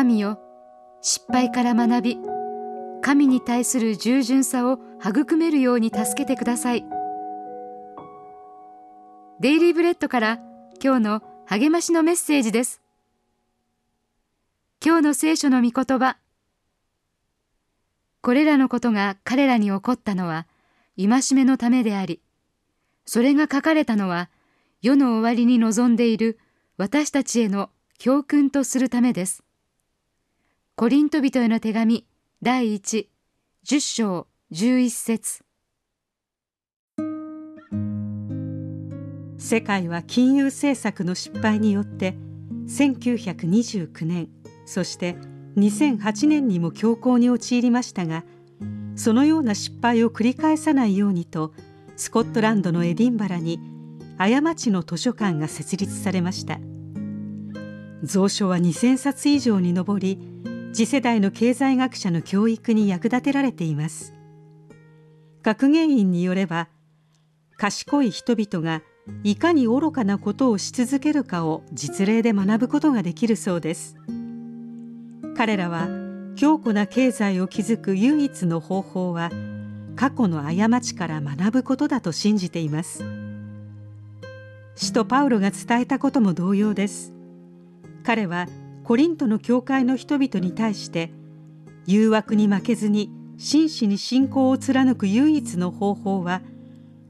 神よ失敗から学び神に対する従順さを育めるように助けてください。デイリーブレッドから今日の励ましのメッセージです。今日の聖書の御言葉。これらのことが彼らに起こったのは戒めのためでありそれが書かれたのは世の終わりに臨んでいる私たちへの教訓とするためです。コリント人への手紙第一十章十一節。世界は金融政策の失敗によって1929年そして2008年にも恐慌に陥りましたがそのような失敗を繰り返さないようにとスコットランドのエディンバラに過ちの図書館が設立されました。蔵書は2,000冊以上に上り次世代の経済学者の教育に役立てられています。学芸員によれば賢い人々がいかに愚かなことをし続けるかを実例で学ぶことができるそうです。彼らは強固な経済を築く唯一の方法は過去の過ちから学ぶことだと信じています。使徒パウロが伝えたことも同様です。彼はコリントの教会の人々に対して誘惑に負けずに真摯に信仰を貫く唯一の方法は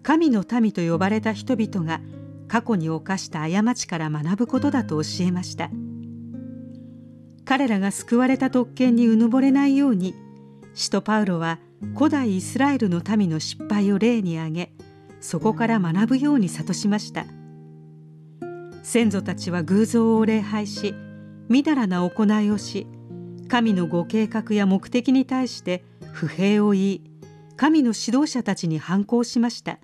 神の民と呼ばれた人々が過去に犯した過ちから学ぶことだと教えました。彼らが救われた特権にうぬぼれないように使徒パウロは古代イスラエルの民の失敗を例に挙げそこから学ぶように諭しました。先祖たちは偶像を礼拝しみだらな行いをし神のご計画や目的に対して不平を言い神の指導者たちに反抗しました。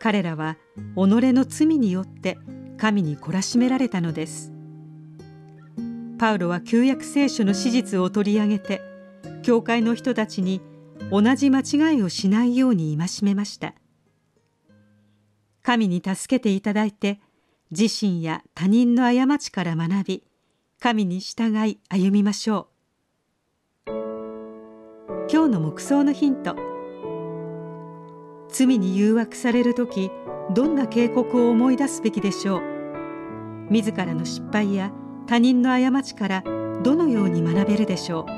彼らは己の罪によって神に懲らしめられたのです。パウロは旧約聖書の史実を取り上げて教会の人たちに同じ間違いをしないように戒めました。神に助けていただいて自身や他人の過ちから学び神に従い歩みましょう。今日の目想のヒント。罪に誘惑される時どんな警告を思い出すべきでしょう？自らの失敗や他人の過ちからどのように学べるでしょう？